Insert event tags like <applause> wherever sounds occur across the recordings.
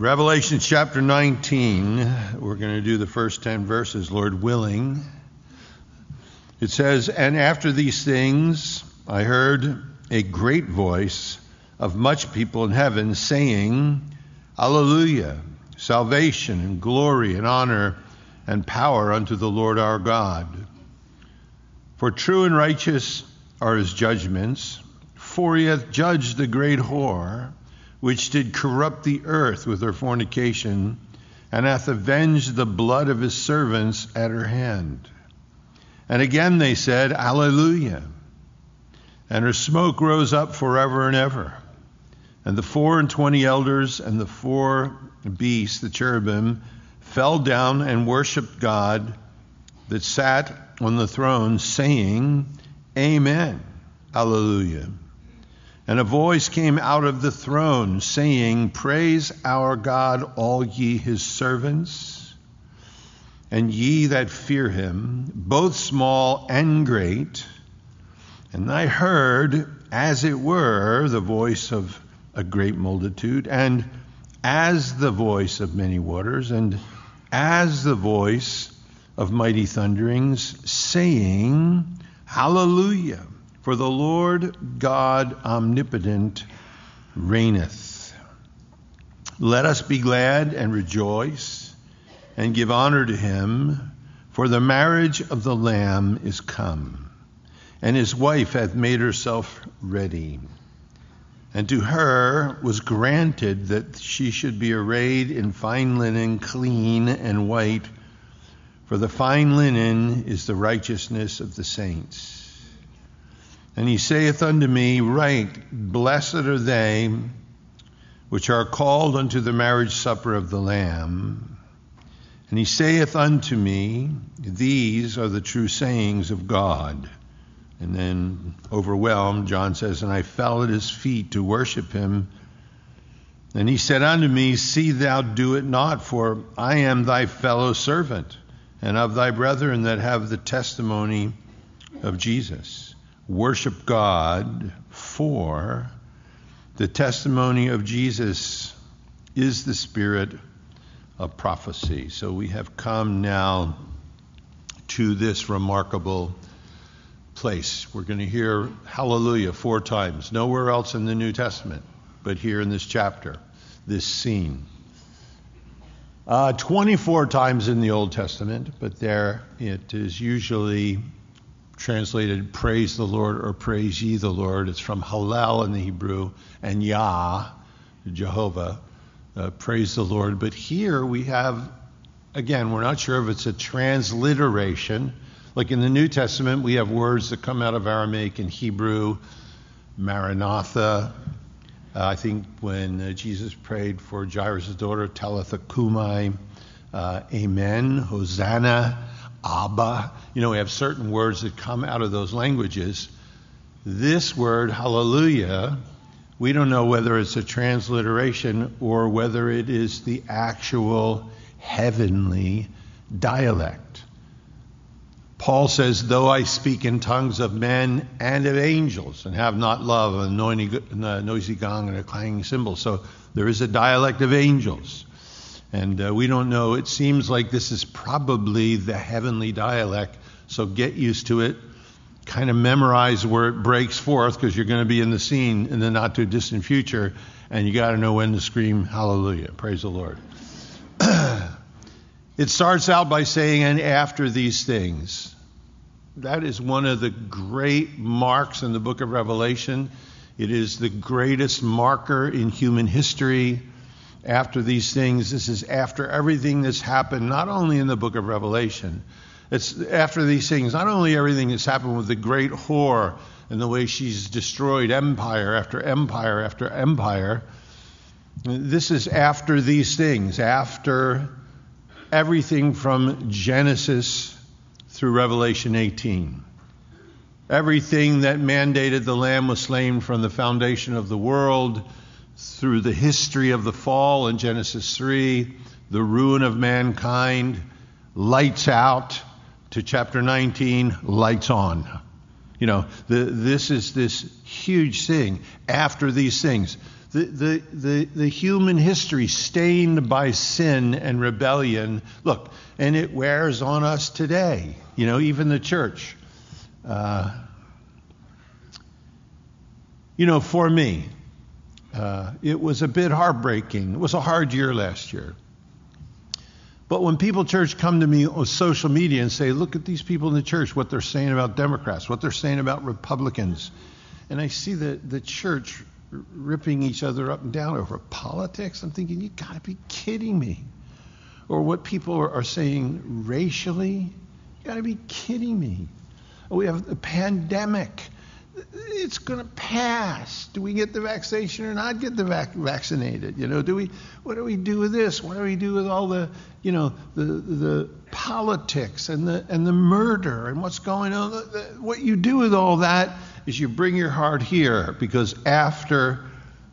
Revelation chapter 19, we're going to do the first 10 verses, Lord willing. It says, And after these things I heard a great voice of much people in heaven saying, Alleluia, salvation and glory and honor and power unto the Lord our God. For true and righteous are his judgments, for he hath judged the great whore which did corrupt the earth with her fornication, and hath avenged the blood of his servants at her hand. And again they said, Alleluia. And her smoke rose up forever and ever. And the four and twenty elders and the four beasts, the cherubim, fell down and worshipped God that sat on the throne, saying, Amen. Alleluia. And a voice came out of the throne saying, Praise our God, all ye his servants, and ye that fear him, both small and great. And I heard, as it were, the voice of a great multitude, and as the voice of many waters, and as the voice of mighty thunderings, saying, Hallelujah. For the Lord God omnipotent reigneth. Let us be glad and rejoice and give honor to him, for the marriage of the Lamb is come, and his wife hath made herself ready. And to her was granted that she should be arrayed in fine linen, clean and white, for the fine linen is the righteousness of the saints. And he saith unto me, Write, blessed are they which are called unto the marriage supper of the Lamb. And he saith unto me, These are the true sayings of God. And then, overwhelmed, John says, And I fell at his feet to worship him. And he said unto me, See thou do it not, for I am thy fellow servant, and of thy brethren that have the testimony of Jesus worship God for the testimony of Jesus is the spirit of prophecy. So we have come now to this remarkable place. We're going to hear hallelujah four times, nowhere else in the New Testament, but here in this chapter, this scene. Uh, 24 times in the Old Testament, but there it is usually translated praise the Lord or praise ye the Lord. It's from Hallel in the Hebrew and Yah, Jehovah, uh, praise the Lord. But here we have, again, we're not sure if it's a transliteration. Like in the New Testament, we have words that come out of Aramaic and Hebrew, Maranatha. Uh, I think when uh, Jesus prayed for Jairus' daughter, Talitha cumi, uh, Amen, Hosanna. Abba. You know, we have certain words that come out of those languages. This word, hallelujah, we don't know whether it's a transliteration or whether it is the actual heavenly dialect. Paul says, Though I speak in tongues of men and of angels and have not love, a noisy gong and a clanging cymbal. So there is a dialect of angels. And uh, we don't know. It seems like this is probably the heavenly dialect. So get used to it. Kind of memorize where it breaks forth because you're going to be in the scene in the not too distant future. And you got to know when to scream hallelujah. Praise the Lord. <clears throat> it starts out by saying, and after these things. That is one of the great marks in the book of Revelation. It is the greatest marker in human history after these things. This is after everything that's happened, not only in the book of Revelation, it's after these things, not only everything that's happened with the great whore and the way she's destroyed empire after empire after empire. This is after these things, after everything from Genesis through Revelation 18. Everything that mandated the Lamb was slain from the foundation of the world through the history of the fall in Genesis 3, the ruin of mankind, lights out, to chapter 19, lights on. You know, the, this is this huge thing. After these things, the, the, the, the human history stained by sin and rebellion. Look, and it wears on us today, you know, even the church. Uh, you know, for me, uh, it was a bit heartbreaking. It was a hard year last year. But when people church come to me on social media and say, look at these people in the church, what they're saying about Democrats, what they're saying about Republicans, and I see the, the church ripping each other up and down over politics, I'm thinking, you gotta be kidding me. Or what people are, are saying racially, you gotta be kidding me. We have a pandemic it's going to pass. Do we get the vaccination or not get the vac- vaccinated? You know, do we? What do we do with this? What do we do with all the, you know, the the politics and the and the murder and what's going on? What you do with all that is you bring your heart here because after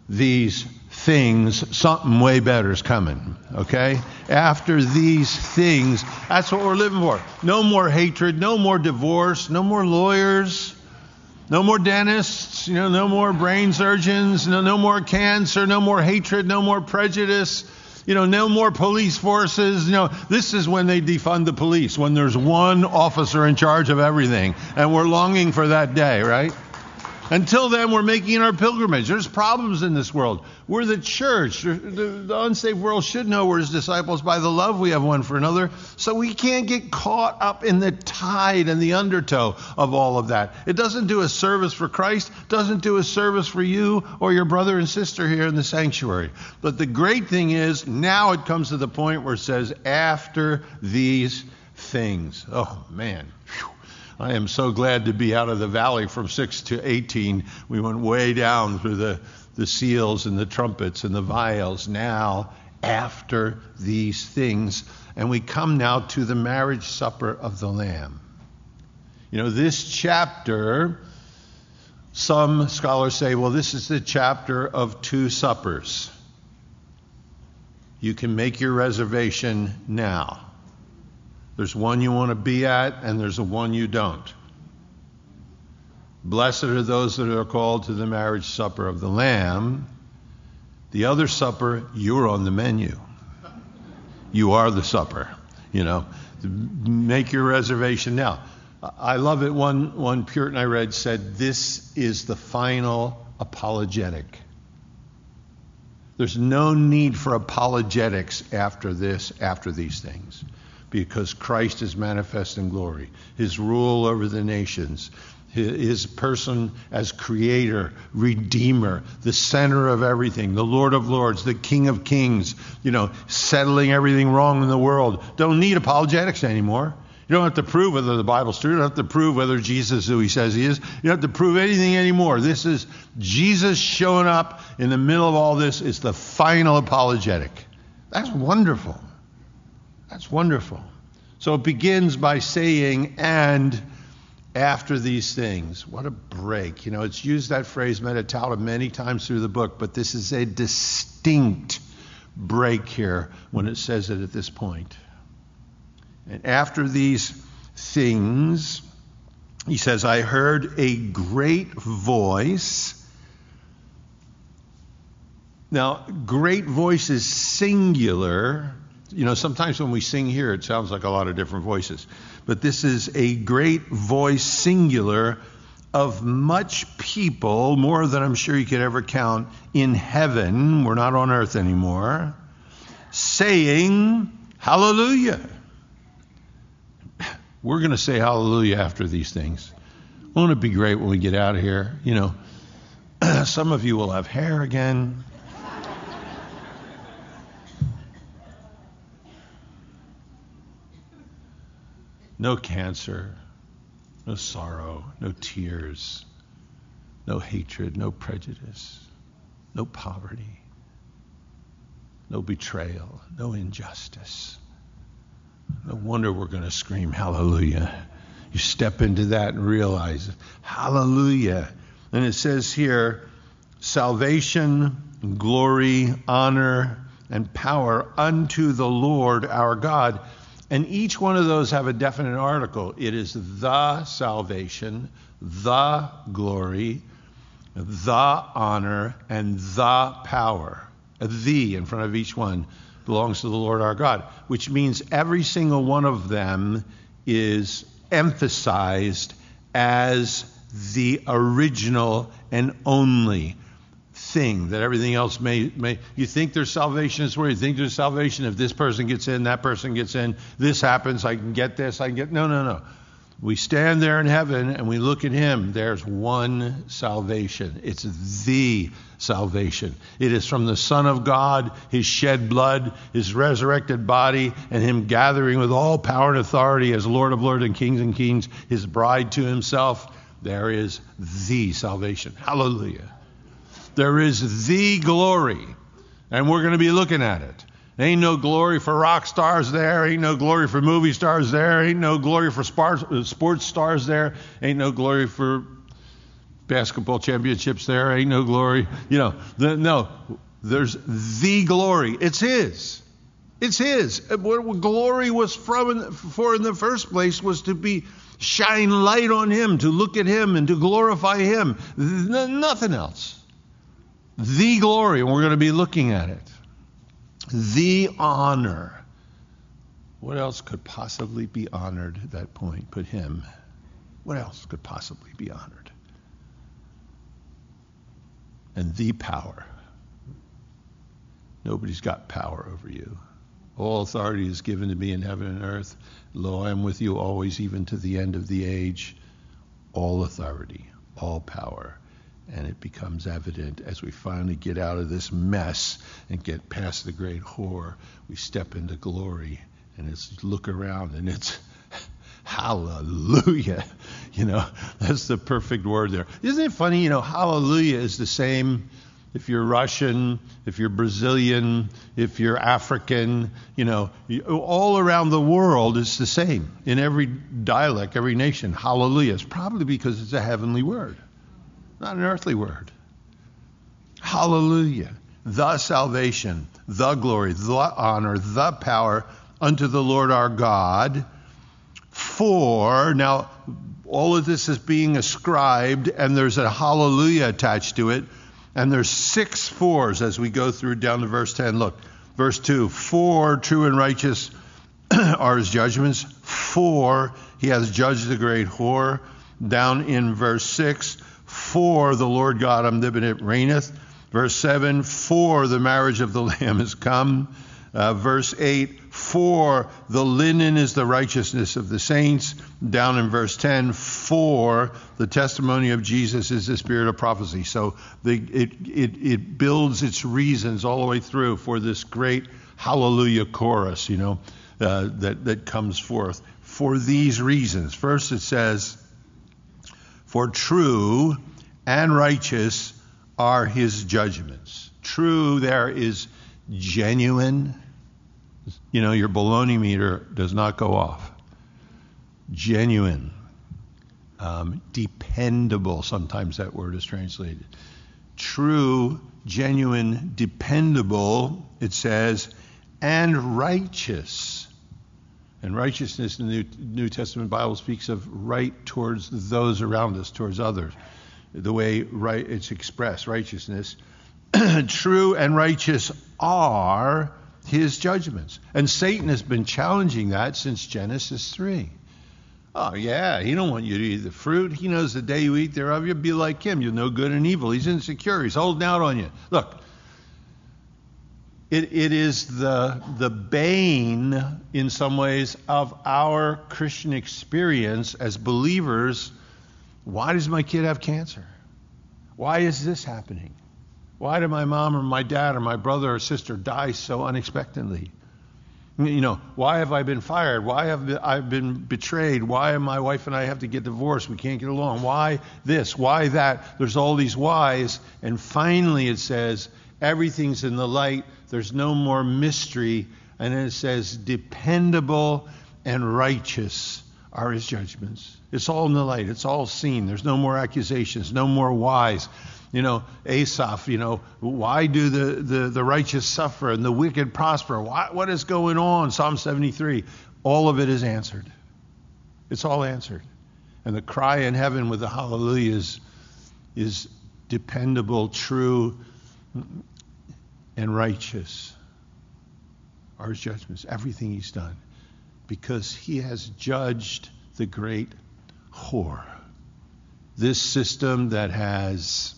these things, something way better is coming. Okay? After these things, that's what we're living for. No more hatred, no more divorce, no more lawyers no more dentists, you know, no more brain surgeons, no, no more cancer, no more hatred, no more prejudice, you know, no more police forces. You know, this is when they defund the police, when there's one officer in charge of everything. And we're longing for that day, right? Until then, we're making our pilgrimage. There's problems in this world. We're the church. The, the, unsaved world should know we're his disciples by the love we have one for another. So we can't get caught up in the tide and the undertow of all of that. It doesn't do a service for Christ, doesn't do a service for you or your brother and sister here in the sanctuary. But the great thing is, now it comes to the point where it says, after these things. Oh, man. Whew. I am so glad to be out of the valley from 6 to 18. We went way down through the, the seals and the trumpets and the vials. Now, after these things, and we come now to the marriage supper of the Lamb. You know, this chapter, some scholars say, well, this is the chapter of two suppers. You can make your reservation now. There's one you want to be at, and there's a one you don't. Blessed are those that are called to the marriage supper of the Lamb. The other supper, you're on the menu. You are the supper. You know, make your reservation now. I love it. One, one Puritan I read said, This is the final apologetic. There's no need for apologetics after this, after these things because Christ is manifest in glory. His rule over the nations, his person as creator, redeemer, the center of everything, the Lord of lords, the King of kings, you know, settling everything wrong in the world. Don't need apologetics anymore. You don't have to prove whether the Bible's true. You don't have to prove whether Jesus is who he says he is. You don't have to prove anything anymore. This is Jesus showing up in the middle of all this. It's the final apologetic. That's wonderful. That's wonderful. So it begins by saying, and after these things. What a break. You know, it's used that phrase meta tauta many times through the book, but this is a distinct break here when it says it at this point. And after these things, he says, I heard a great voice. Now, great voice is singular you know, sometimes when we sing here, it sounds like a lot of different voices. But this is a great voice, singular, of much people, more than I'm sure you could ever count, in heaven. We're not on earth anymore. Saying, Hallelujah. We're going to say hallelujah after these things. Won't it be great when we get out of here? You know, <clears throat> some of you will have hair again. No cancer, no sorrow, no tears, no hatred, no prejudice, no poverty, no betrayal, no injustice. No wonder we're going to scream hallelujah. You step into that and realize hallelujah. And it says here salvation, glory, honor, and power unto the Lord our God and each one of those have a definite article. It is the salvation, the glory, the honor and the power. The in front of each one belongs to the Lord our God, which means every single one of them is emphasized as the original and only thing that everything else may, may you think there's salvation is where you think there's salvation. If this person gets in that person gets in. This happens i can get this i can get no no no. We stand there in heaven and we look at him. There's one salvation. It's the salvation. It is from the son of god his shed blood his resurrected body and him gathering with all power and authority as lord of lords and kings and kings his bride to himself. There is the salvation. Hallelujah there is the glory, and we're going to be looking at it. Ain't no glory for rock stars there. Ain't no glory for movie stars there. Ain't no glory for uh, sports stars there. Ain't no glory for basketball championships there. Ain't no glory. You know, the, no, there's the glory. It's His. It's His. What glory was from for in the first place was to be shine light on Him, to look at Him and to glorify Him. Nothing else the glory, and we're going to be looking at it. The honor. What else could possibly be honored at that point but him? What else could possibly be honored? And the power. Nobody's got power over you. All authority is given to me in heaven and earth. Lo, I am with you always, even to the end of the age. All authority, all power and it becomes evident as we finally get out of this mess and get past the great whore. We step into glory, and it's look around, and it's <laughs> hallelujah. You know, that's the perfect word there. Isn't it funny? You know, hallelujah is the same if you're Russian, if you're Brazilian, if you're African, you know, all around the world it's the same in every dialect, every nation. Hallelujah. It's probably because it's a heavenly word not an earthly word. Hallelujah. The salvation, the glory, the honor, the power unto the Lord our God. For, now, all of this is being ascribed, and there's a hallelujah attached to it. And there's six fours as we go through down to verse 10. Look, verse 2 For true and righteous <clears throat> are his judgments. For he has judged the great whore. Down in verse 6 for the Lord God omnipotent reigneth. Verse 7, for the marriage of the <laughs> Lamb is come. Uh, verse 8, for the linen is the righteousness of the saints. Down in verse 10, for the testimony of Jesus is the spirit of prophecy. So the, it, it, it builds its reasons all the way through for this great hallelujah chorus, you know, uh, that, that comes forth. For these reasons. First it says, for true and righteous are his judgments. True, there is genuine. You know, your baloney meter does not go off. Genuine. Um, dependable, sometimes that word is translated. True, genuine, dependable, it says, and righteous. And righteousness in the New, New Testament Bible speaks of right towards those around us, towards others the way right, it's expressed, righteousness. <clears throat> True and righteous are his judgments. And Satan has been challenging that since Genesis 3. Oh, yeah, he don't want you to eat the fruit. He knows the day you eat thereof, you'll be like him. You'll know good and evil. He's insecure. He's holding out on you. Look, it, it is the, the bane, in some ways, of our Christian experience as believers why does my kid have cancer? Why is this happening? Why did my mom or my dad or my brother or sister die so unexpectedly? You know, why have I been fired? Why have I been betrayed? Why my wife and I have to get divorced? We can't get along. Why this? Why that? There's all these whys. And finally it says, everything's in the light. There's no more mystery. And then it says, dependable and righteous are his judgments. It's all in the light. It's all seen. There's no more accusations, no more whys. You know, Asaph, you know, why do the, the, the righteous suffer and the wicked prosper? Why, what is going on? Psalm 73. All of it is answered. It's all answered. And the cry in heaven with the hallelujahs is dependable, true, and righteous are his judgments, everything he's done, because he has judged the great whore. This system that has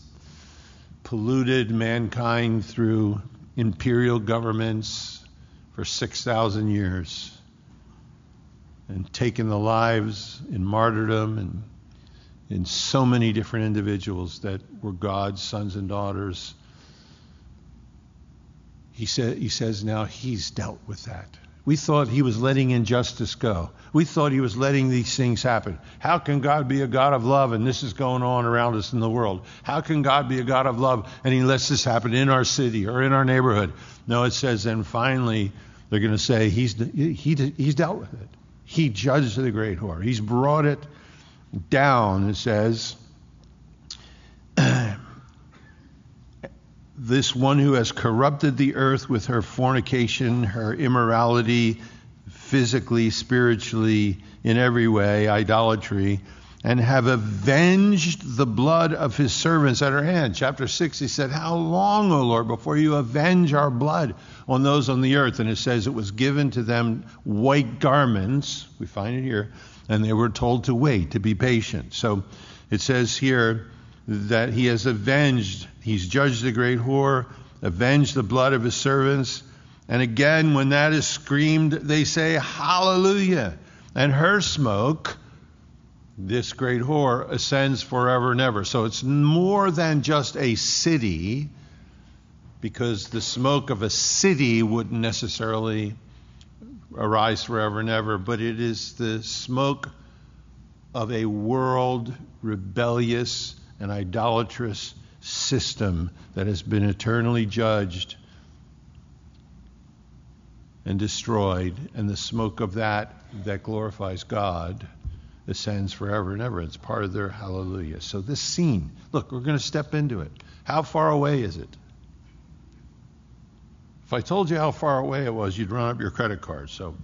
polluted mankind through imperial governments for 6,000 years and taken the lives in martyrdom and in so many different individuals that were God's sons and daughters. He, said, he says now he's dealt with that. We thought he was letting injustice go. We thought he was letting these things happen. How can God be a God of love and this is going on around us in the world? How can God be a God of love and he lets this happen in our city or in our neighborhood? No, it says then finally they're going to say he's, he, he's dealt with it. He judged the great whore. He's brought it down, it says, this one who has corrupted the earth with her fornication, her immorality, physically, spiritually, in every way, idolatry, and have avenged the blood of his servants at her hand. Chapter 6, he said, How long, O Lord, before you avenge our blood on those on the earth? And it says it was given to them white garments. We find it here and they were told to wait, to be patient. So it says here that he has avenged, he's judged the great whore, avenged the blood of his servants. And again, when that is screamed, they say, Hallelujah. And her smoke, this great whore, ascends forever and ever. So it's more than just a city, because the smoke of a city wouldn't necessarily arise forever and ever, but it is the smoke of a world rebellious and idolatrous system that has been eternally judged and destroyed, and the smoke of that that glorifies God ascends forever and ever. It's part of their hallelujah. So, this scene, look, we're going to step into it. How far away is it? If I told you how far away it was, you'd run up your credit card. So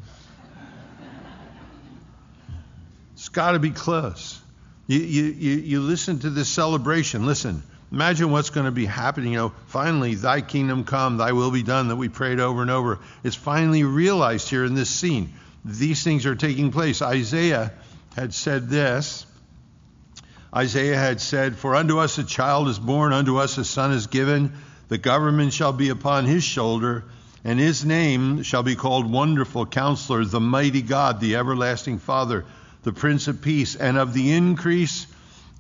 it's got to be close. You, you, you, you listen to this celebration. Listen, imagine what's going to be happening. You know, finally, thy kingdom come, thy will be done that we prayed over and over. It's finally realized here in this scene. These things are taking place. Isaiah had said this. Isaiah had said, For unto us a child is born, unto us a son is given the government shall be upon his shoulder, and his name shall be called Wonderful Counselor, the Mighty God, the Everlasting Father, the Prince of Peace. And of the increase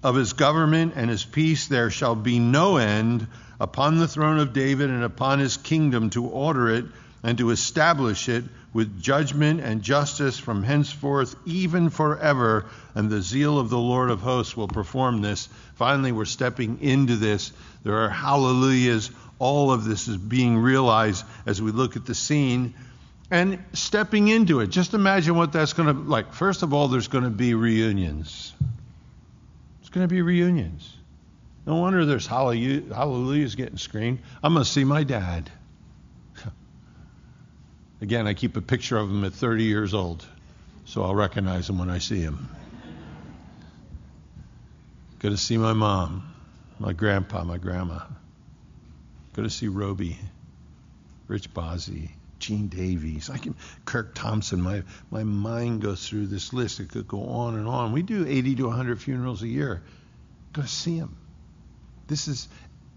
of his government and his peace there shall be no end upon the throne of David and upon his kingdom to order it and to establish it with judgment and justice from henceforth, even forever. And the zeal of the Lord of hosts will perform this. Finally, we're stepping into this. There are hallelujahs. All of this is being realized as we look at the scene and stepping into it. Just imagine what that's going to like. First of all, there's going to be reunions. Going to be reunions. No wonder there's hallelujahs getting screamed. I'm going to see my dad. <laughs> Again, I keep a picture of him at 30 years old, so I'll recognize him when I see him. Good to see my mom, my grandpa, my grandma. Good to see Roby, Rich Bozzi, Gene Davies, I can, Kirk Thompson. My, my mind goes through this list. It could go on and on. We do 80 to 100 funerals a year. Go see them. This is,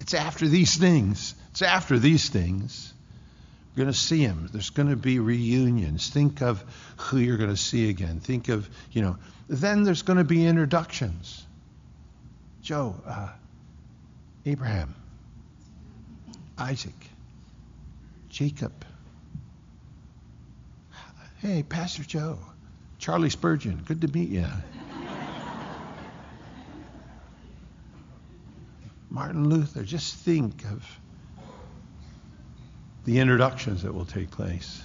it's after these things. It's after these things You're going to see him. There's going to be reunions. Think of who you're going to see again. Think of, you know, then there's going to be introductions. Joe, uh, Abraham, Isaac, Jacob. Hey, Pastor Joe, Charlie Spurgeon, good to meet you. Martin Luther, just think of the introductions that will take place,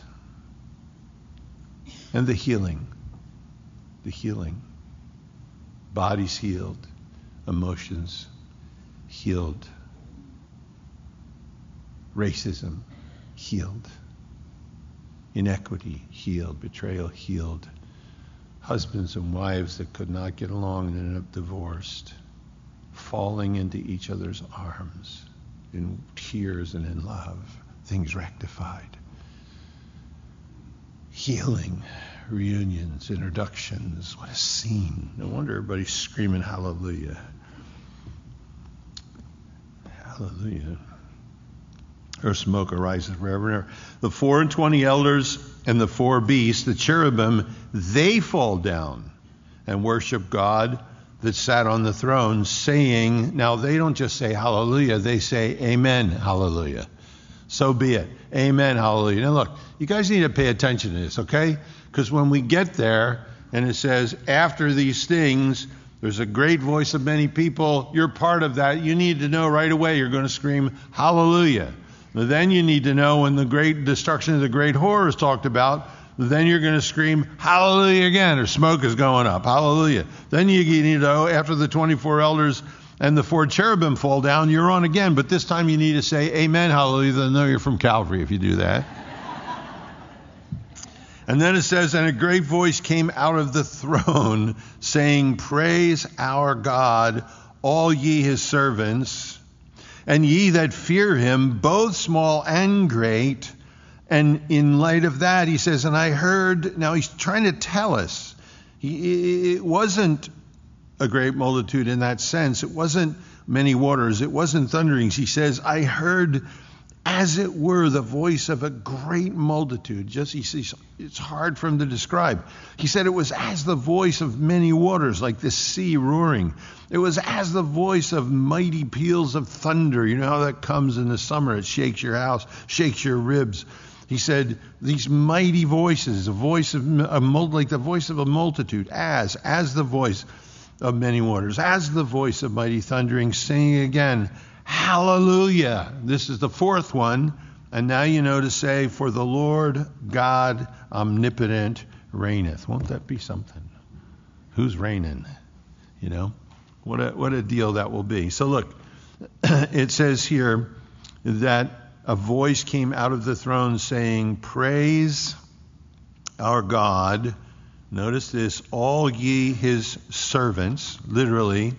and the healing. The healing. Bodies healed, emotions healed, racism healed, inequity healed, betrayal healed, husbands and wives that could not get along and ended up divorced falling into each other's arms in tears and in love, things rectified. Healing, reunions, introductions. What a scene. No wonder everybody's screaming hallelujah. Hallelujah. Her smoke arises forever and ever. The four and twenty elders and the four beasts, the cherubim, they fall down and worship God that sat on the throne, saying, Now they don't just say hallelujah, they say amen, hallelujah. So be it. Amen, hallelujah. Now look, you guys need to pay attention to this, okay? Because when we get there and it says, After these things, there's a great voice of many people, you're part of that. You need to know right away you're going to scream hallelujah. Then you need to know when the great destruction of the great whore is talked about, then you're going to scream hallelujah again, or smoke is going up. Hallelujah. Then you need to know after the 24 elders and the four cherubim fall down, you're on again. But this time you need to say amen, hallelujah. They'll know you're from Calvary if you do that. And then it says, And a great voice came out of the throne, <laughs> saying, Praise our God, all ye his servants, and ye that fear him, both small and great. And in light of that, he says, And I heard, now he's trying to tell us, he, it wasn't a great multitude in that sense. It wasn't many waters. It wasn't thunderings. He says, I heard as it were the voice of a great multitude. Just it's hard for him to describe. He said it was as the voice of many waters, like the sea roaring. It was as the voice of mighty peals of thunder. You know how that comes in the summer? It shakes your house, shakes your ribs. He said these mighty voices, a voice of a like the voice of a multitude, as as the voice of many waters, as the voice of mighty thundering, saying again, Hallelujah. This is the fourth one. And now you know to say, For the Lord God omnipotent reigneth. Won't that be something? Who's reigning? You know? What a, what a deal that will be. So look, <clears throat> it says here that a voice came out of the throne saying, Praise our God. Notice this, all ye his servants, literally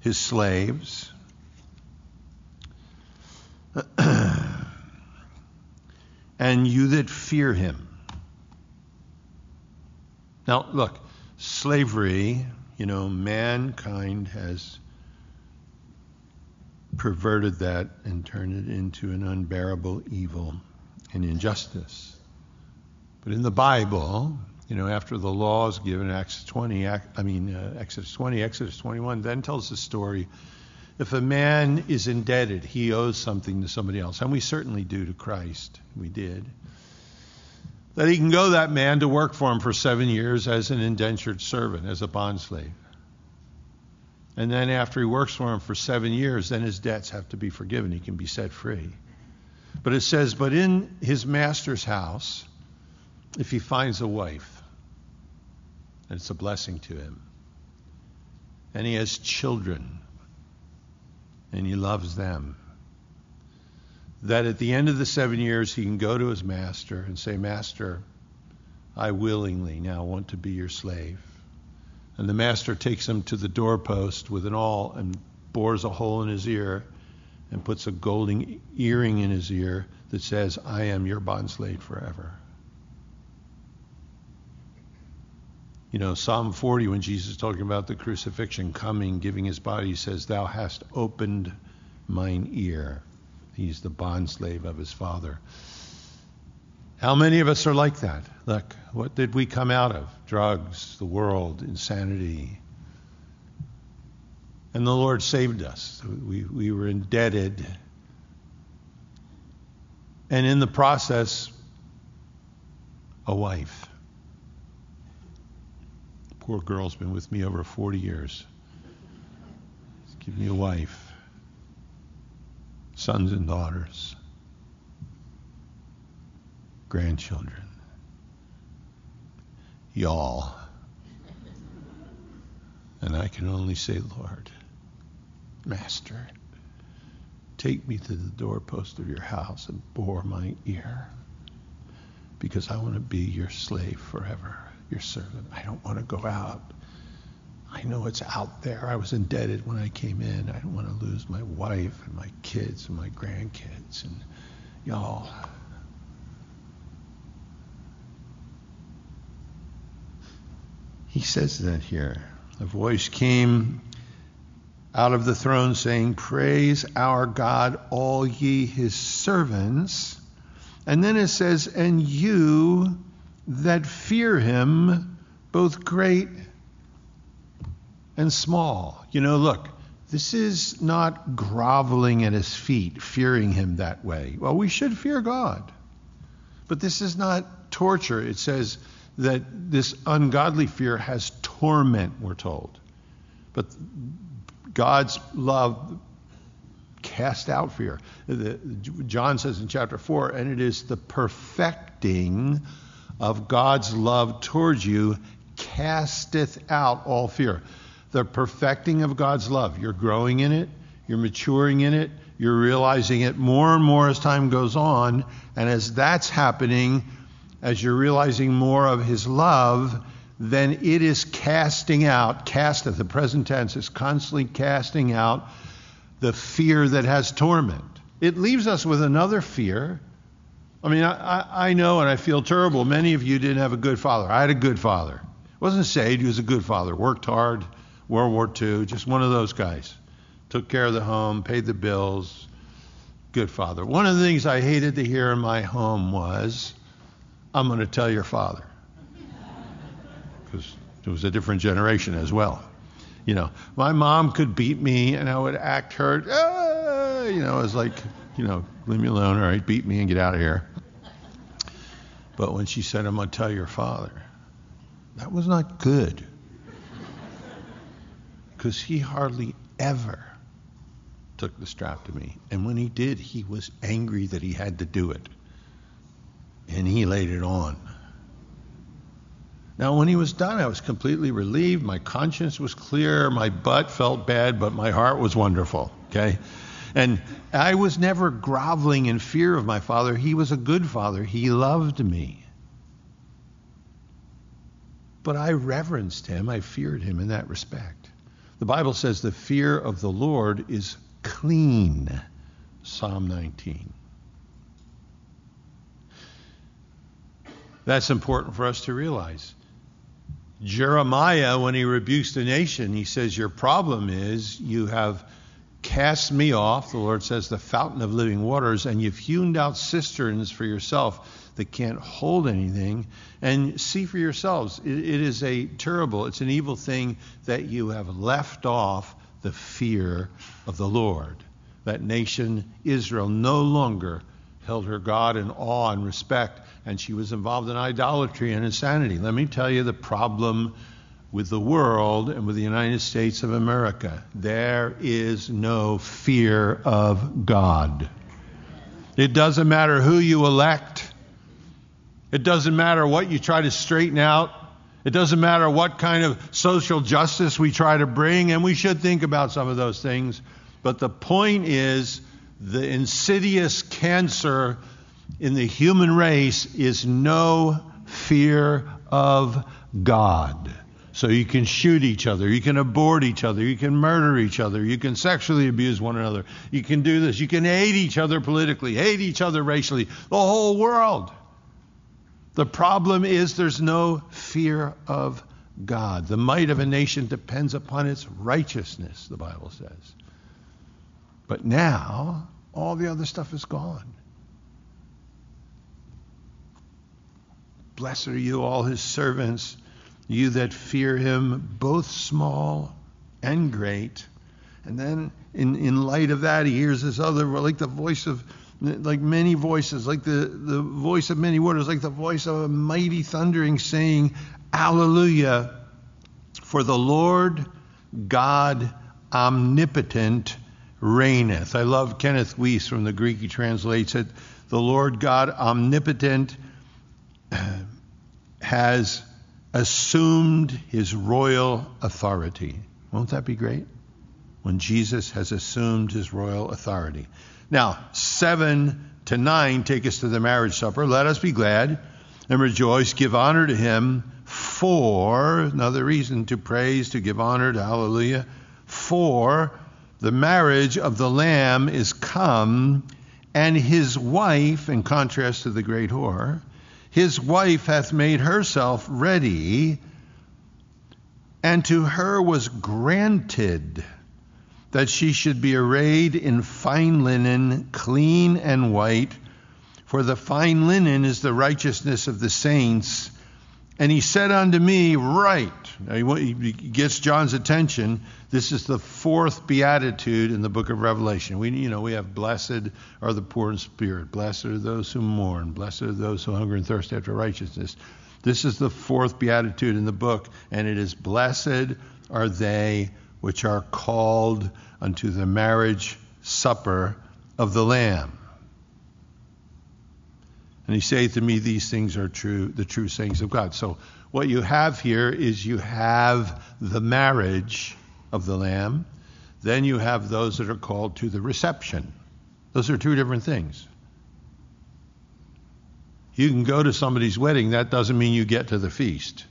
his slaves <clears throat> and you that fear him. Now, look, slavery, you know, mankind has perverted that and turned it into an unbearable evil and injustice. But in the Bible, you know, after the law is given, Acts 20, I mean, uh, Exodus 20, Exodus 21, then tells the story if a man is indebted, he owes something to somebody else, and we certainly do to Christ. We did. That he can go that man to work for him for seven years as an indentured servant, as a bond slave. And then after he works for him for seven years, then his debts have to be forgiven. He can be set free. But it says, but in his master's house, if he finds a wife, and it's a blessing to him, and he has children, and he loves them. That at the end of the seven years, he can go to his master and say, Master, I willingly now want to be your slave. And the master takes him to the doorpost with an awl and bores a hole in his ear and puts a golden earring in his ear that says, I am your bondslave forever. You know, Psalm 40, when Jesus is talking about the crucifixion, coming, giving his body, he says, Thou hast opened mine ear. He's the bondslave of his father. How many of us are like that? Look, what did we come out of? Drugs, the world, insanity. And the Lord saved us. We, we were indebted. And in the process, a wife poor girl's been with me over 40 years. Give me a wife, sons and daughters, grandchildren, y'all. And I can only say, Lord, Master, take me to the doorpost of your house and bore my ear because I want to be your slave forever your servant. I don't want to go out. I know it's out there. I was indebted when I came in. I don't want to lose my wife and my kids and my grandkids and y'all. He says that here. A voice came out of the throne saying, Praise our God, all ye his servants. And then it says, And you that fear him, both great and small. You know, look, this is not groveling at his feet, fearing him that way. Well, we should fear God. But this is not torture. It says that this ungodly fear has torment, we're told. But God's love cast out fear. John says in chapter 4, and it is the perfecting of God's love towards you casteth out all fear. The perfecting of God's love. You're growing in it, you're maturing in it, you're realizing it more and more as time goes on. And as that's happening, as you're realizing more of His love, then it is casting out, casteth, the present tense, is constantly casting out the fear that has torment. It leaves us with another fear. I mean, I, I know and I feel terrible. Many of you didn't have a good father. I had a good father. Wasn't saved, he was a good father. Worked hard, World War II, just one of those guys. Took care of the home, paid the bills. Good father. One of the things I hated to hear in my home was, I'm going to tell your father <laughs> because it was a different generation as well. You know, my mom could beat me and I would act hurt. Ah! You know, it was like, you know, leave me alone, all right, beat me and get out of here. But when she said, I'm going to tell your father, that was not good. Because he hardly ever took the strap to me. And when he did, he was angry that he had to do it. And he laid it on. Now, when he was done, I was completely relieved. My conscience was clear. My butt felt bad, but my heart was wonderful. Okay? And I was never groveling in fear of my father. He was a good father. He loved me. But I reverenced him. I feared him in that respect. The Bible says the fear of the Lord is clean. Psalm 19. That's important for us to realize. Jeremiah, when he rebukes the nation, he says, Your problem is you have cast me off, the Lord says, the fountain of living waters, and you've hewn out cisterns for yourself that can't hold anything. And see for yourselves, it, it is a terrible, it's an evil thing that you have left off the fear of the Lord. That nation, Israel, no longer held her God in awe and respect and she was involved in idolatry and insanity. Let me tell you the problem with the world and with the United States of America. There is no fear of God. It doesn't matter who you elect. It doesn't matter what you try to straighten out. It doesn't matter what kind of social justice we try to bring, and we should think about some of those things. But the point is the insidious cancer in the human race is no fear of God. So you can shoot each other, you can abort each other, you can murder each other, you can sexually abuse one another, you can do this, you can hate each other politically, hate each other racially, the whole world. The problem is there's no fear of God. The might of a nation depends upon its righteousness, the Bible says. But now, all the other stuff is gone. Blessed are you, all his servants, you that fear him, both small and great. And then, in, in light of that, he hears this other, like the voice of, like many voices, like the, the voice of many waters, like the voice of a mighty thundering saying, Alleluia, for the Lord God omnipotent reigneth. I love Kenneth Wuest from the Greek. He translates it, the Lord God omnipotent has assumed his royal authority. Won't that be great? When Jesus has assumed his royal authority. Now, 7 to 9 take us to the marriage supper. Let us be glad and rejoice, give honor to him, For, another reason to praise, to give honor to hallelujah, for the marriage of the Lamb is come, and his wife, in contrast to the great whore, his wife hath made herself ready, and to her was granted that she should be arrayed in fine linen, clean and white. For the fine linen is the righteousness of the saints. And he said unto me, Write. He gets John's attention. This is the fourth beatitude in the book of Revelation. We, you know, we have blessed are the poor in spirit, blessed are those who mourn, blessed are those who hunger and thirst after righteousness. This is the fourth beatitude in the book, and it is blessed are they which are called unto the marriage supper of the Lamb. And he saith to me, These things are true, the true sayings of God. So what you have here is you have the marriage of the Lamb, then you have those that are called to the reception. Those are two different things. You can go to somebody's wedding, that doesn't mean you get to the feast.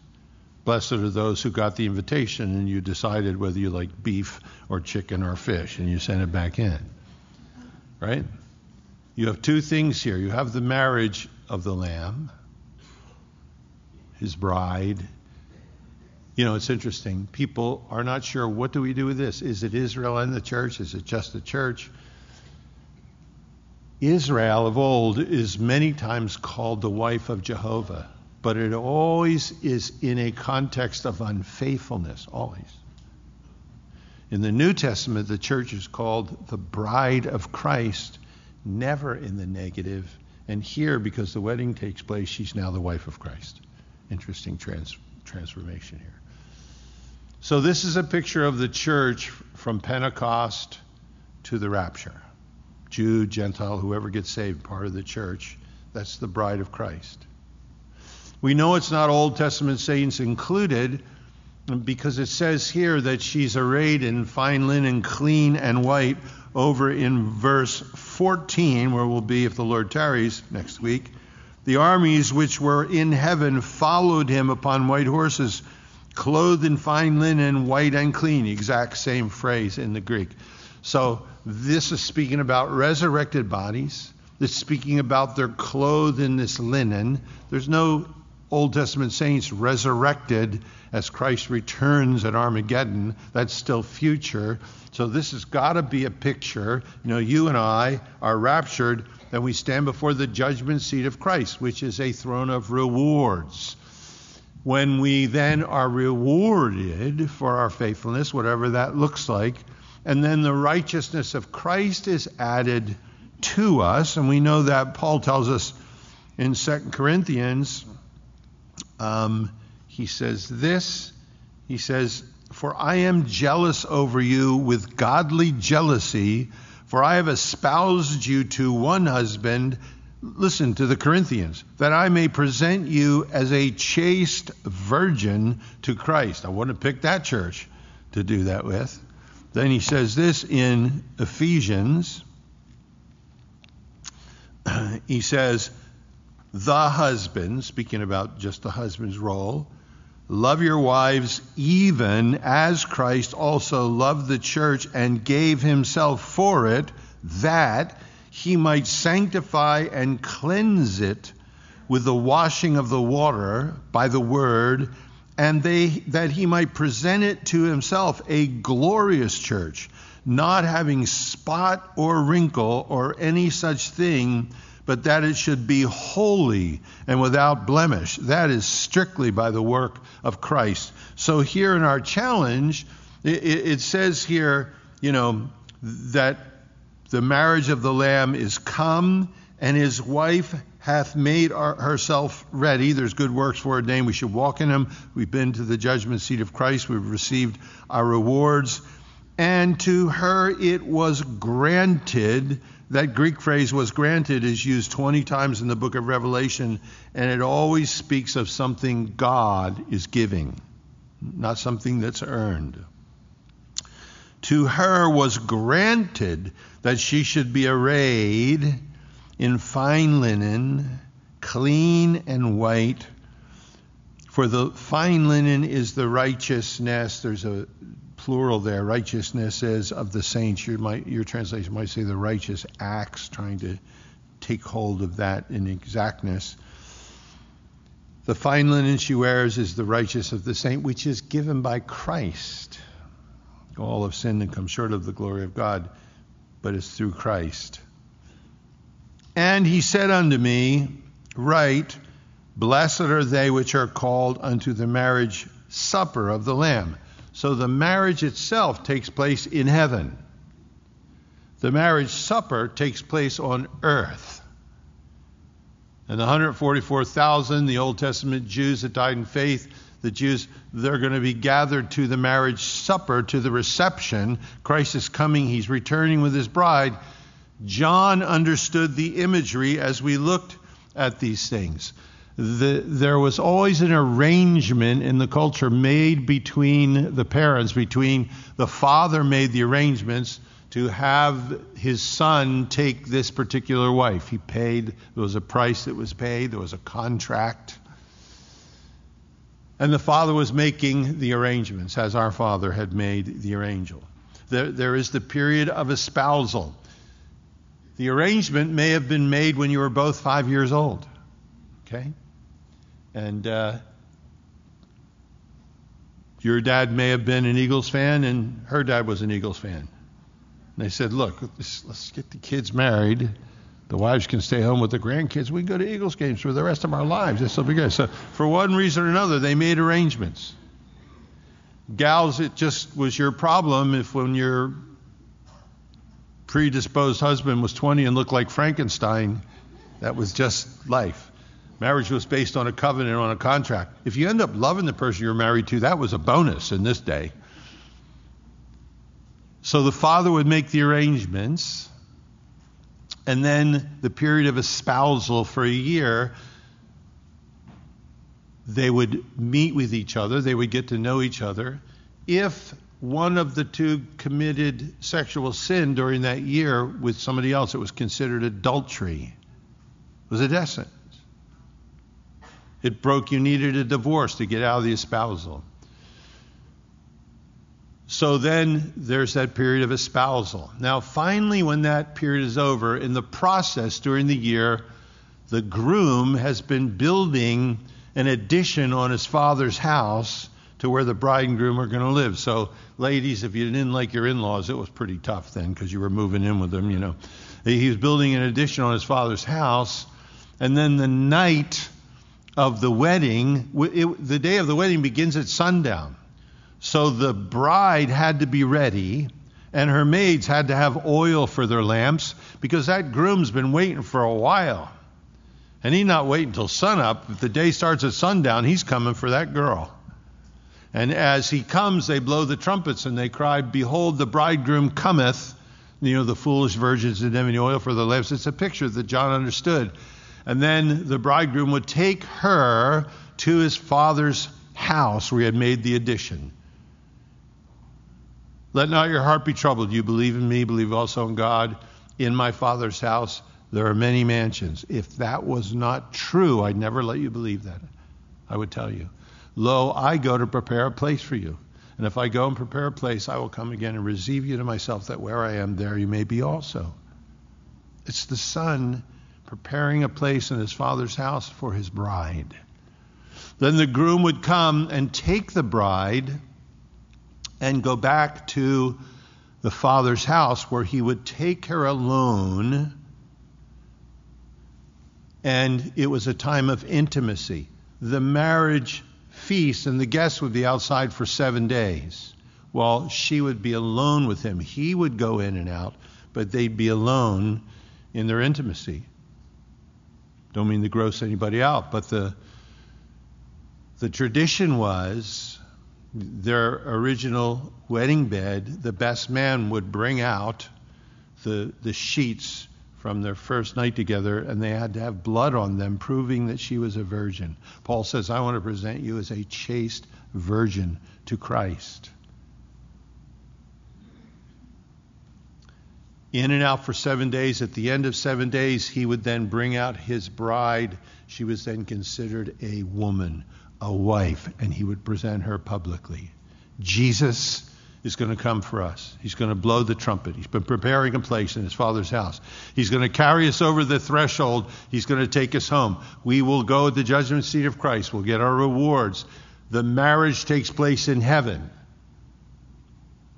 Blessed are those who got the invitation and you decided whether you like beef or chicken or fish and you sent it back in. Right? You have two things here. You have the marriage of the Lamb, his bride. You know, it's interesting. People are not sure what do we do with this? Is it Israel and the church? Is it just the church? Israel of old is many times called the wife of Jehovah but it always is in a context of unfaithfulness, always. In the New Testament, the church is called the bride of Christ, never in the negative. And here, because the wedding takes place, she's now the wife of Christ. Interesting trans- transformation here. So, this is a picture of the church from Pentecost to the rapture. Jew, Gentile, whoever gets saved, part of the church. That's the bride of Christ. We know it's not Old Testament saints included because it says here that she's arrayed in fine linen, clean and white, over in verse 14, where we'll be if the Lord tarries next week. The armies which were in heaven followed him upon white horses, clothed in fine linen, white and clean. Exact same phrase in the Greek. So this is speaking about resurrected bodies. It's speaking about their clothed in this linen. There's no Old Testament saints resurrected as Christ returns at Armageddon. That's still future. So this has got to be a picture. You know, you and I are raptured, then we stand before the judgment seat of Christ, which is a throne of rewards. When we then are rewarded for our faithfulness, whatever that looks like, and then the righteousness of Christ is added to us, and we know that Paul tells us in 2 Corinthians um, he says this. He says, For I am jealous over you with godly jealousy, for I have espoused you to one husband. Listen to the Corinthians, that I may present you as a chaste virgin to Christ. I want to pick that church to do that with. Then he says this in Ephesians. <clears throat> He says, the husband, speaking about just the husband's role, love your wives even as Christ also loved the church and gave himself for it, that he might sanctify and cleanse it with the washing of the water by the word, and they, that he might present it to himself a glorious church, not having spot or wrinkle or any such thing but that it should be holy and without blemish. That is strictly by the work of Christ. So here in our challenge, it, it says here, you know, that the marriage of the Lamb is come, and his wife hath made our, herself ready. There's good works for name. We should walk in them. We've been to the judgment seat of Christ. We've received our rewards. And to her it was granted that Greek phrase was granted is used 20 times in the book of Revelation, and it always speaks of something God is giving, not something that's earned. To her was granted that she should be arrayed in fine linen, clean and white. For the fine linen is the righteousness. There's a plural there. Righteousness is of the saints. Your, might, your translation might say the righteous acts, trying to take hold of that in exactness. The fine linen she wears is the righteous of the saint, which is given by Christ. All have sinned and come short of the glory of God, but it's through Christ. And he said unto me, Write, Blessed are they which are called unto the marriage supper of the Lamb. So the marriage itself takes place in heaven. The marriage supper takes place on earth. And the 144,000, the Old Testament Jews that died in faith, the Jews, they're going to be gathered to the marriage supper, to the reception. Christ is coming, he's returning with his bride. John understood the imagery as we looked at these things the, there was always an arrangement in the culture made between the parents, between the father made the arrangements to have his son take this particular wife. He paid, there was a price that was paid, there was a contract. And the father was making the arrangements as our father had made the arrangement. There, there is the period of espousal. The arrangement may have been made when you were both five years old. Okay? And uh, your dad may have been an Eagles fan, and her dad was an Eagles fan. And they said, Look, let's, let's get the kids married. The wives can stay home with the grandkids. We can go to Eagles games for the rest of our lives. This will be good. So, for one reason or another, they made arrangements. Gals, it just was your problem if when your predisposed husband was 20 and looked like Frankenstein, that was just life. Marriage was based on a covenant, on a contract. If you end up loving the person you're married to, that was a bonus in this day. So the father would make the arrangements, and then the period of espousal for a year, they would meet with each other, they would get to know each other. If one of the two committed sexual sin during that year with somebody else, it was considered adultery. It was a decent. It broke, you needed a divorce to get out of the espousal. So then there's that period of espousal. Now, finally, when that period is over, in the process during the year, the groom has been building an addition on his father's house to where the bride and groom are going to live. So, ladies, if you didn't like your in laws, it was pretty tough then because you were moving in with them, you know. He was building an addition on his father's house. And then the night of the wedding, it, the day of the wedding begins at sundown. So the bride had to be ready, and her maids had to have oil for their lamps because that groom's been waiting for a while. And he's not waiting until sunup. If the day starts at sundown, he's coming for that girl. And as he comes, they blow the trumpets and they cry, Behold, the bridegroom cometh. You know, the foolish virgins didn't have any oil for their lamps. It's a picture that John understood. And then the bridegroom would take her to his father's house where he had made the addition. Let not your heart be troubled. You believe in me, believe also in God. In my father's house there are many mansions. If that was not true, I'd never let you believe that. I would tell you. Lo, I go to prepare a place for you. And if I go and prepare a place, I will come again and receive you to myself, that where I am, there you may be also. It's the Son preparing a place in his father's house for his bride. Then the groom would come and take the bride and go back to the father's house where he would take her alone. And it was a time of intimacy. The marriage feast, and the guests would be outside for seven days while she would be alone with him. He would go in and out, but they'd be alone in their intimacy. Don't mean to gross anybody out, but the the tradition was their original wedding bed, the best man would bring out the the sheets from their first night together, and they had to have blood on them, proving that she was a virgin. Paul says, I want to present you as a chaste virgin to Christ. In and out for seven days. At the end of seven days, he would then bring out his bride. She was then considered a woman, a wife, and he would present her publicly. Jesus is going to come for us. He's going to blow the trumpet. He's been preparing a place in his Father's house. He's going to carry us over the threshold. He's going to take us home. We will go at the judgment seat of Christ. We'll get our rewards. The marriage takes place in heaven.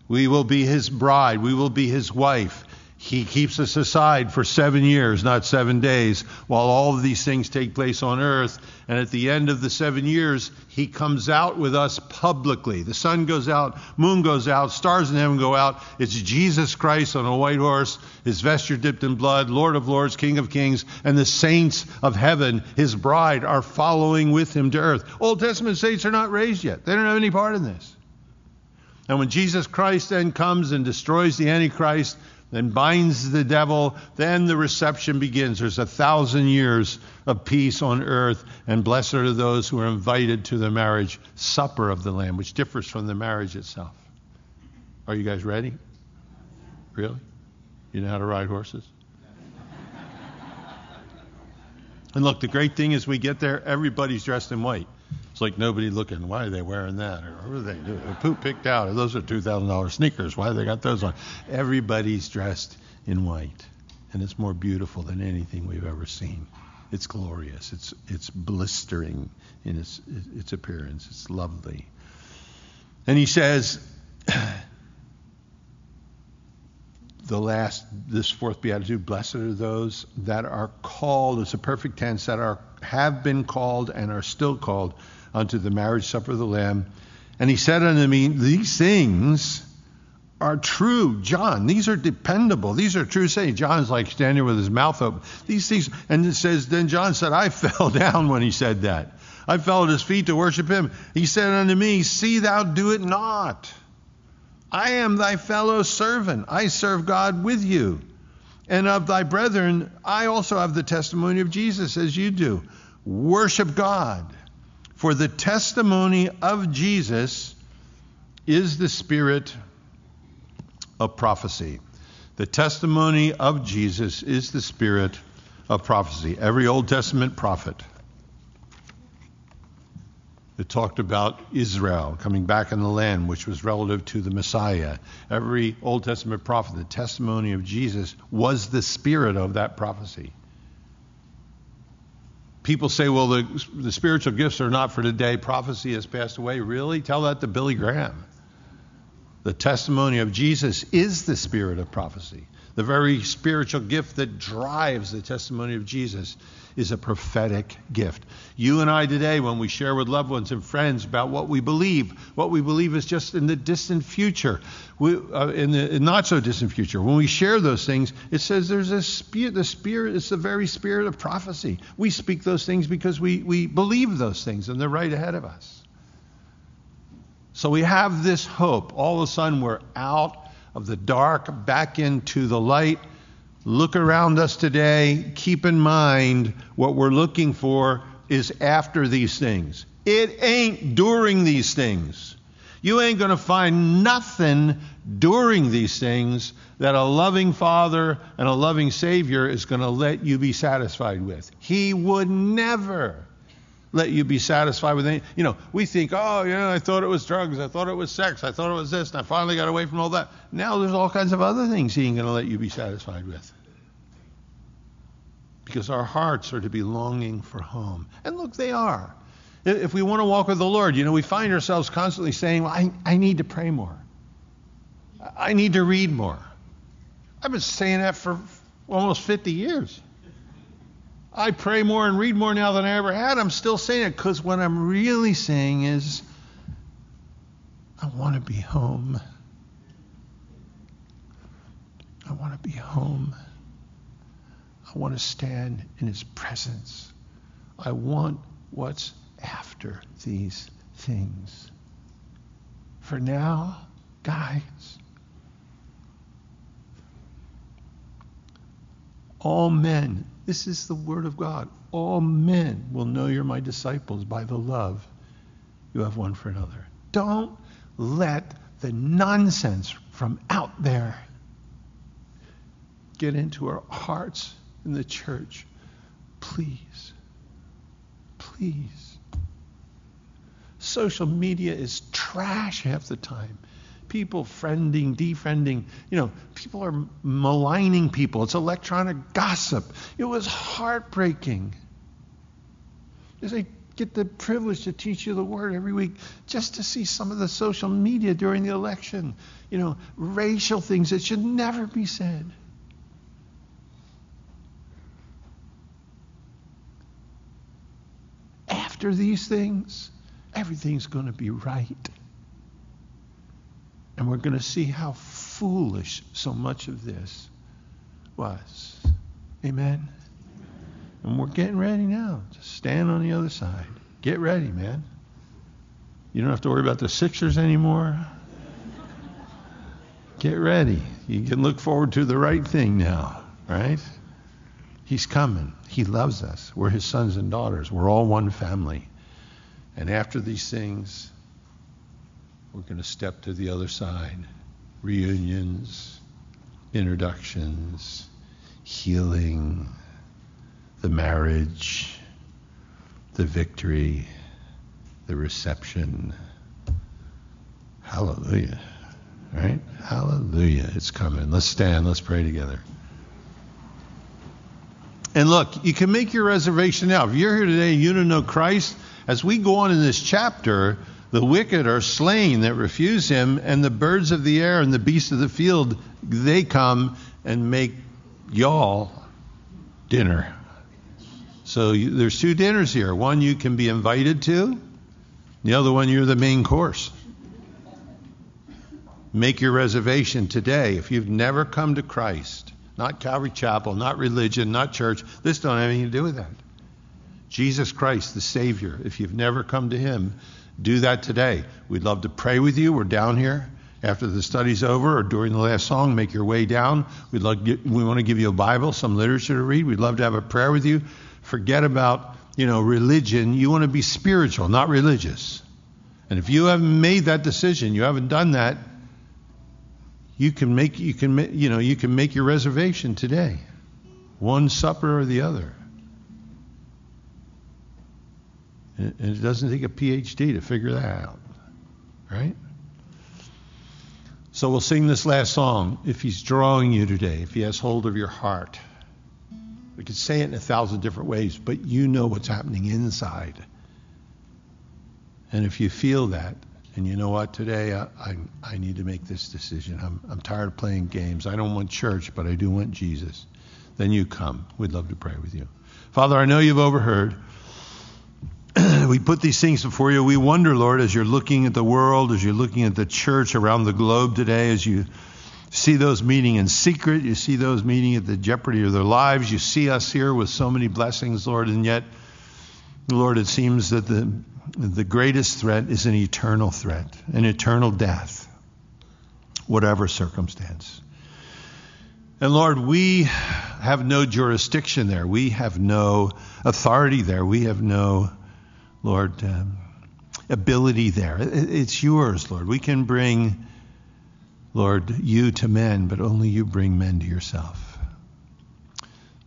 We will be his bride. We will be his wife. He keeps us aside for seven years, not seven days, while all of these things take place on earth. And at the end of the seven years, he comes out with us publicly. The sun goes out, moon goes out, stars in heaven go out. It's Jesus Christ on a white horse, his vesture dipped in blood, Lord of lords, King of kings, and the saints of heaven, his bride, are following with him to earth. Old Testament saints are not raised yet, they don't have any part in this. And when Jesus Christ then comes and destroys the Antichrist, then binds the devil, then the reception begins. There's a thousand years of peace on earth, and blessed are those who are invited to the marriage supper of the Lamb, which differs from the marriage itself. Are you guys ready? Really? You know how to ride horses? and look, the great thing is we get there, everybody's dressed in white. It's like nobody looking. Why are they wearing that? Or what are they doing? Who picked out? Those are two thousand dollars sneakers. Why they got those on? Everybody's dressed in white, and it's more beautiful than anything we've ever seen. It's glorious. It's it's blistering in its its appearance. It's lovely. And he says, <clears throat> the last this fourth beatitude, blessed are those that are called. It's a perfect tense that are have been called and are still called unto the marriage supper of the Lamb. And he said unto me, These things are true, John. These are dependable. These are true sayings. John's like standing with his mouth open. These things, and it says, Then John said, I <laughs> fell down when he said that. I fell at his feet to worship him. He said unto me, See thou do it not. I am thy fellow servant. I serve God with you. And of thy brethren, I also have the testimony of Jesus as you do. Worship God. For the testimony of Jesus is the spirit of prophecy. The testimony of Jesus is the spirit of prophecy. Every Old Testament prophet that talked about Israel coming back in the land, which was relative to the Messiah. Every Old Testament prophet, the testimony of Jesus was the spirit of that prophecy people say, well, the, the spiritual gifts are not for today. Prophecy has passed away. Really? Tell that to Billy Graham. The testimony of Jesus is the spirit of prophecy. The very spiritual gift that drives the testimony of Jesus is a prophetic gift. You and I today, when we share with loved ones and friends about what we believe, what we believe is just in the distant future, we, uh, in the not so distant future. When we share those things, it says there's a spirit. The spirit is the very spirit of prophecy. We speak those things because we we believe those things, and they're right ahead of us. So we have this hope. All of a sudden, we're out of the dark back into the light look around us today, keep in mind what we're looking for is after these things. It ain't during these things. You ain't going to find nothing during these things that a loving Father and a loving Savior is going to let you be satisfied with. He would never let you be satisfied with any. You know, we think, oh, yeah, I thought it was drugs, I thought it was sex, I thought it was this, and I finally got away from all that. Now there's all kinds of other things He ain't going to let you be satisfied with because our hearts are to be longing for home. And look, they are. If we want to walk with the Lord, you know, we find ourselves constantly saying, well, I, I need to pray more. I need to read more. I've been saying that for almost 50 years. I pray more and read more now than I ever had. I'm still saying it because what I'm really saying is, I want to be home. I want to be home. I want to stand in his presence. I want what's after these things. For now, guys, all men, this is the word of God, all men will know you're my disciples by the love you have one for another. Don't let the nonsense from out there get into our hearts in the church. Please. Please. Social media is trash half the time. People friending, defriending. You know, people are maligning people. It's electronic gossip. It was heartbreaking. As I get the privilege to teach you the word every week, just to see some of the social media during the election, you know, racial things that should never be said. After these things, everything's going to be right. And we're going to see how foolish so much of this was. Amen. And we're getting ready now to stand on the other side. Get ready, man. You don't have to worry about the Sixers anymore. Get ready. You can look forward to the right thing now, right? He's coming. He loves us. We're his sons and daughters. We're all one family. And after these things, we're going to step to the other side. Reunions, introductions, healing, the marriage, the victory, the reception. Hallelujah. Right? Hallelujah. It's coming. Let's stand. Let's pray together. And look, you can make your reservation now. If you're here today you don't know Christ, as we go on in this chapter, the wicked are slain that refuse him, and the birds of the air and the beasts of the field, they come and make y'all dinner. So you, there's two dinners here. One you can be invited to, the other one you're the main course. Make your reservation today. If you've never come to Christ, not Calvary Chapel, not religion, not church, this don't have anything to do with that. Jesus Christ, the Savior. If you've never come to Him, do that today. We'd love to pray with you. We're down here after the study's over or during the last song. Make your way down. We'd love we want to give you a Bible, some literature to read. We'd love to have a prayer with you. Forget about you know religion. You want to be spiritual, not religious. And if you haven't made that decision, you haven't done that, you can make you can you know you can make your reservation today, one supper or the other. And it doesn't take a PhD to figure that out, right? So we'll sing this last song. If he's drawing you today, if he has hold of your heart, we could say it in a thousand different ways, but you know what's happening inside. And if you feel that, and you know what, today I, I, I need to make this decision. I'm, I'm tired of playing games. I don't want church, but I do want Jesus. Then you come. We'd love to pray with you. Father, I know you've overheard. We put these things before you. We wonder, Lord, as you're looking at the world, as you're looking at the church around the globe today, as you see those meeting in secret, you see those meeting at the jeopardy of their lives, you see us here with so many blessings, Lord, and yet, Lord, it seems that the the greatest threat is an eternal threat, an eternal death, whatever circumstance. And Lord, we have no jurisdiction there. We have no authority there. We have no Lord, um, ability there. It's yours, Lord. We can bring, Lord, you to men, but only you bring men to yourself.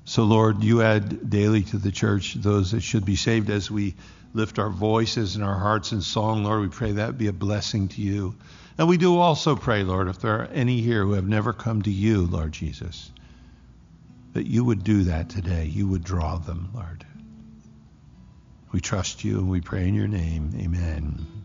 So, Lord, you add daily to the church those that should be saved as we lift our voices and our hearts in song. Lord, we pray that be a blessing to you. And we do also pray, Lord, if there are any here who have never come to you, Lord Jesus, that you would do that today. You would draw them, Lord. We trust you and we pray in your name. Amen.